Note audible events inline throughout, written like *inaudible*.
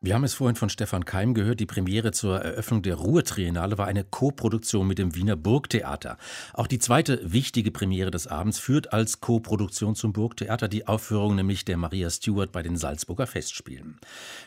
wir haben es vorhin von Stefan Keim gehört. Die Premiere zur Eröffnung der Ruhr-Triennale war eine Co-Produktion mit dem Wiener Burgtheater. Auch die zweite wichtige Premiere des Abends führt als Co-Produktion zum Burgtheater die Aufführung nämlich der Maria Stuart bei den Salzburger Festspielen.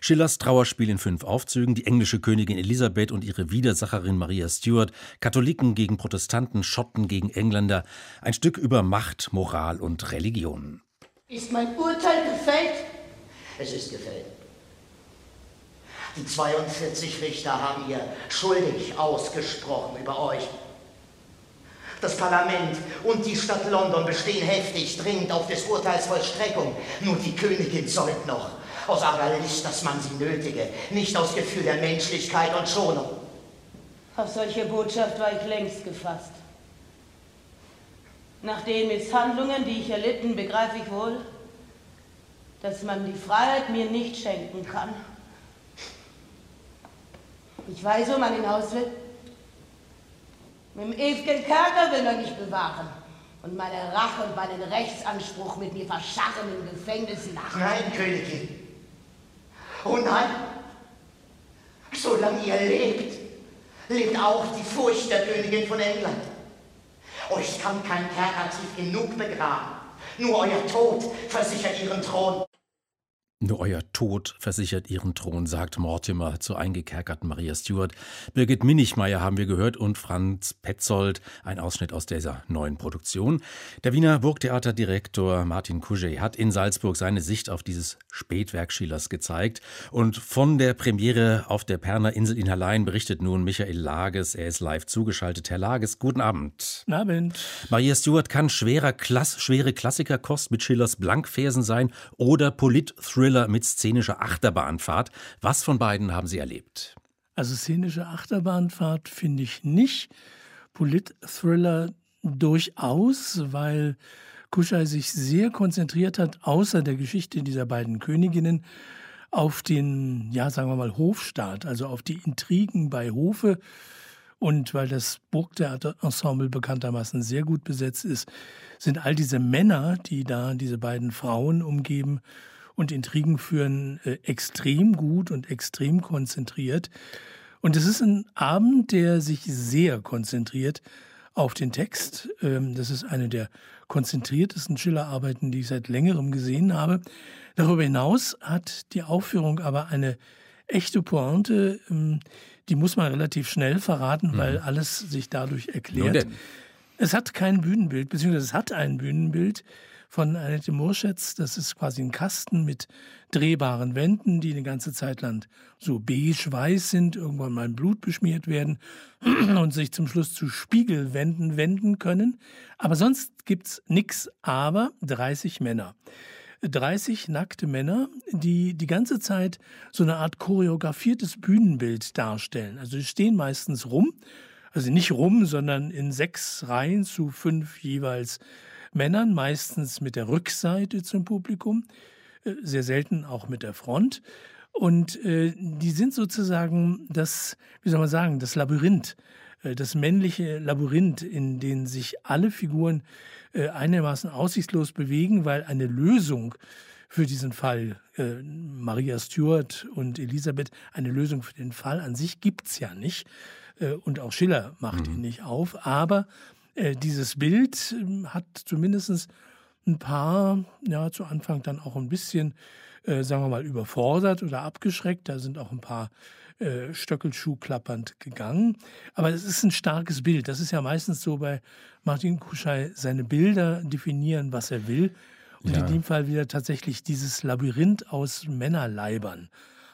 Schillers Trauerspiel in fünf Aufzügen, die englische Königin Elisabeth und ihre Widersacherin Maria Stuart, Katholiken gegen Protestanten, Schotten gegen Engländer, ein Stück über Macht, Moral und Religion. Ist mein Urteil gefällt? Es ist gefällt. Die 42 Richter haben ihr schuldig ausgesprochen über euch. Das Parlament und die Stadt London bestehen heftig, dringend auf des Urteils Vollstreckung. Nur die Königin sollt noch, aus aller List, dass man sie nötige, nicht aus Gefühl der Menschlichkeit und Schonung. Auf solche Botschaft war ich längst gefasst. Nach den Misshandlungen, die ich erlitten, begreife ich wohl, dass man die Freiheit mir nicht schenken kann. Ich weiß, wo man hinaus will. Mit dem ewigen Kerker will er mich bewahren und meine Rache und meinen Rechtsanspruch mit mir verscharren im Gefängnis nach. Nein, Königin. Oh nein. Solange ihr lebt, lebt auch die Furcht der Königin von England. Euch kann kein Kerker tief genug begraben. Nur euer Tod versichert ihren Thron. Nur euer Tod versichert ihren Thron, sagt Mortimer zur eingekerkerten Maria Stuart. Birgit Minichmeier haben wir gehört und Franz Petzold, ein Ausschnitt aus dieser neuen Produktion. Der Wiener Burgtheaterdirektor Martin Kuschey hat in Salzburg seine Sicht auf dieses Spätwerk Schillers gezeigt. Und von der Premiere auf der Perner Insel in Hallein berichtet nun Michael Lages. Er ist live zugeschaltet. Herr Lages, guten Abend. Guten Abend. Maria Stuart kann schwerer Klass, schwere Klassikerkost mit Schillers Blankversen sein oder Polit-Thriller Thriller mit szenischer Achterbahnfahrt. Was von beiden haben Sie erlebt? Also szenische Achterbahnfahrt finde ich nicht. Polit-Thriller durchaus, weil Kuschei sich sehr konzentriert hat, außer der Geschichte dieser beiden Königinnen, auf den, ja, sagen wir mal, Hofstaat, also auf die Intrigen bei Hofe. Und weil das Burgtheaterensemble bekanntermaßen sehr gut besetzt ist, sind all diese Männer, die da diese beiden Frauen umgeben, und Intrigen führen äh, extrem gut und extrem konzentriert. Und es ist ein Abend, der sich sehr konzentriert auf den Text. Ähm, das ist eine der konzentriertesten Schiller-Arbeiten, die ich seit längerem gesehen habe. Darüber hinaus hat die Aufführung aber eine echte Pointe, ähm, die muss man relativ schnell verraten, mhm. weil alles sich dadurch erklärt. Es hat kein Bühnenbild, beziehungsweise es hat ein Bühnenbild von Annette Murschetz. Das ist quasi ein Kasten mit drehbaren Wänden, die eine ganze Zeit lang so beige-weiß sind, irgendwann mal in Blut beschmiert werden *clears throat* und sich zum Schluss zu Spiegelwänden wenden können. Aber sonst gibt's nichts, aber 30 Männer. 30 nackte Männer, die die ganze Zeit so eine Art choreografiertes Bühnenbild darstellen. Also die stehen meistens rum, also nicht rum, sondern in sechs Reihen zu fünf jeweils Männern, meistens mit der Rückseite zum Publikum, äh, sehr selten auch mit der Front. Und äh, die sind sozusagen das, wie soll man sagen, das Labyrinth, äh, das männliche Labyrinth, in dem sich alle Figuren äh, einigermaßen aussichtslos bewegen, weil eine Lösung für diesen Fall, Maria Stuart und Elisabeth, eine Lösung für den Fall an sich gibt es ja nicht. Und auch Schiller macht mhm. ihn nicht auf. Aber äh, dieses Bild ähm, hat zumindest ein paar, ja, zu Anfang dann auch ein bisschen, äh, sagen wir mal, überfordert oder abgeschreckt. Da sind auch ein paar äh, Stöckelschuh klappernd gegangen. Aber es ist ein starkes Bild. Das ist ja meistens so bei Martin Kuschei, seine Bilder definieren, was er will. Und ja. in dem Fall wieder tatsächlich dieses Labyrinth aus Männerleibern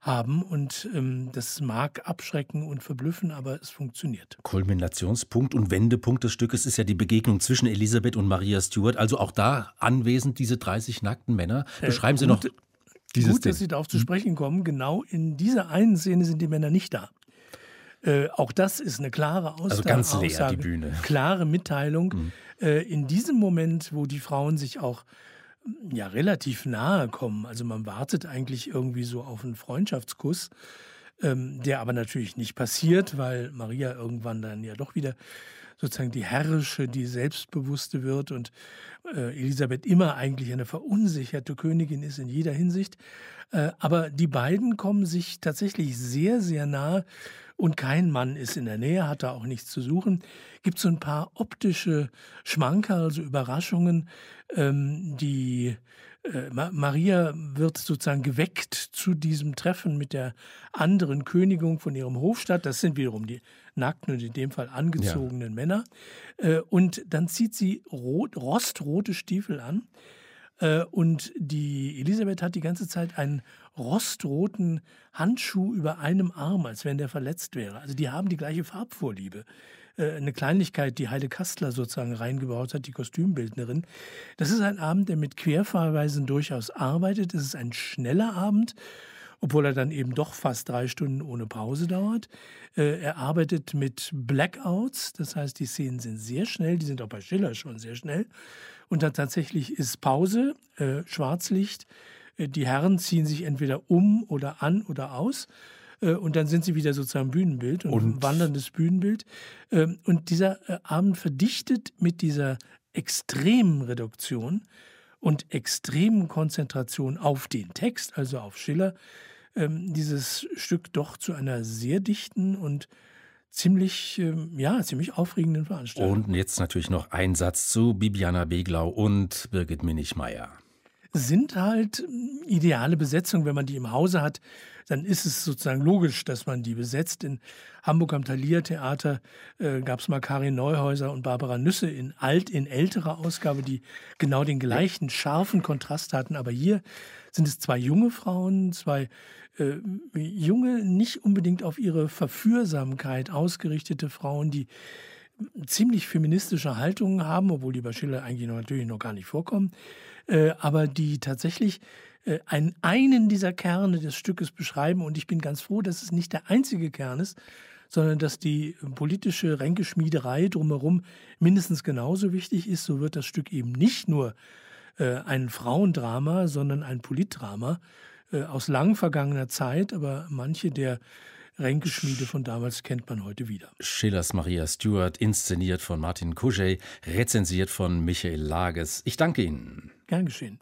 haben. Und ähm, das mag abschrecken und verblüffen, aber es funktioniert. Kulminationspunkt und Wendepunkt des Stückes ist ja die Begegnung zwischen Elisabeth und Maria Stuart. Also auch da anwesend diese 30 nackten Männer. Äh, Beschreiben äh, Sie noch dieses Gut, dass Sie darauf zu sprechen kommen. Genau in dieser einen Szene sind die Männer nicht da. Äh, auch das ist eine klare Aussage. Also ganz leer Aussage, die Bühne. Klare Mitteilung. Mhm. Äh, in diesem Moment, wo die Frauen sich auch ja relativ nahe kommen. Also man wartet eigentlich irgendwie so auf einen Freundschaftskuss, ähm, der aber natürlich nicht passiert, weil Maria irgendwann dann ja doch wieder sozusagen die herrische, die selbstbewusste wird und äh, Elisabeth immer eigentlich eine verunsicherte Königin ist in jeder Hinsicht. Äh, aber die beiden kommen sich tatsächlich sehr, sehr nahe und kein Mann ist in der Nähe, hat da auch nichts zu suchen. Gibt so ein paar optische Schmankerl, also Überraschungen, ähm, die äh, Maria wird sozusagen geweckt zu diesem Treffen mit der anderen Königin von ihrem Hofstadt. Das sind wiederum die nackten und in dem Fall angezogenen ja. Männer. Äh, und dann zieht sie rot, rostrote Stiefel an. Äh, und die Elisabeth hat die ganze Zeit einen rostroten Handschuh über einem Arm, als wenn der verletzt wäre. Also die haben die gleiche Farbvorliebe. Äh, eine Kleinigkeit, die Heide Kastler sozusagen reingebaut hat, die Kostümbildnerin. Das ist ein Abend, der mit Querfahrweisen durchaus arbeitet. Es ist ein schneller Abend obwohl er dann eben doch fast drei Stunden ohne Pause dauert. Äh, er arbeitet mit Blackouts, das heißt, die Szenen sind sehr schnell, die sind auch bei Schiller schon sehr schnell. Und dann tatsächlich ist Pause, äh, Schwarzlicht. die Herren ziehen sich entweder um oder an oder aus. Äh, und dann sind sie wieder sozusagen Bühnenbild und, und wanderndes Bühnenbild. Ähm, und dieser äh, Abend verdichtet mit dieser extremen Reduktion und extremen Konzentration auf den Text, also auf Schiller, ähm, dieses Stück doch zu einer sehr dichten und ziemlich, ähm, ja, ziemlich aufregenden Veranstaltung. Und jetzt natürlich noch ein Satz zu Bibiana Beglau und Birgit Minichmeier sind halt ideale Besetzungen. Wenn man die im Hause hat, dann ist es sozusagen logisch, dass man die besetzt. In Hamburg am Thalia Theater äh, gab es mal Karin Neuhäuser und Barbara Nüsse in alt, in älterer Ausgabe, die genau den gleichen scharfen Kontrast hatten. Aber hier sind es zwei junge Frauen, zwei äh, junge, nicht unbedingt auf ihre Verführsamkeit ausgerichtete Frauen, die ziemlich feministische Haltungen haben, obwohl die bei Schiller eigentlich noch, natürlich noch gar nicht vorkommen, äh, aber die tatsächlich äh, einen, dieser Kerne des Stückes beschreiben. Und ich bin ganz froh, dass es nicht der einzige Kern ist, sondern dass die politische Ränkeschmiederei drumherum mindestens genauso wichtig ist. So wird das Stück eben nicht nur äh, ein Frauendrama, sondern ein Politdrama äh, aus lang vergangener Zeit, aber manche der Ränkeschmiede von damals kennt man heute wieder. Schillers Maria Stuart, inszeniert von Martin Kuschey, rezensiert von Michael Lages. Ich danke Ihnen. Gern geschehen.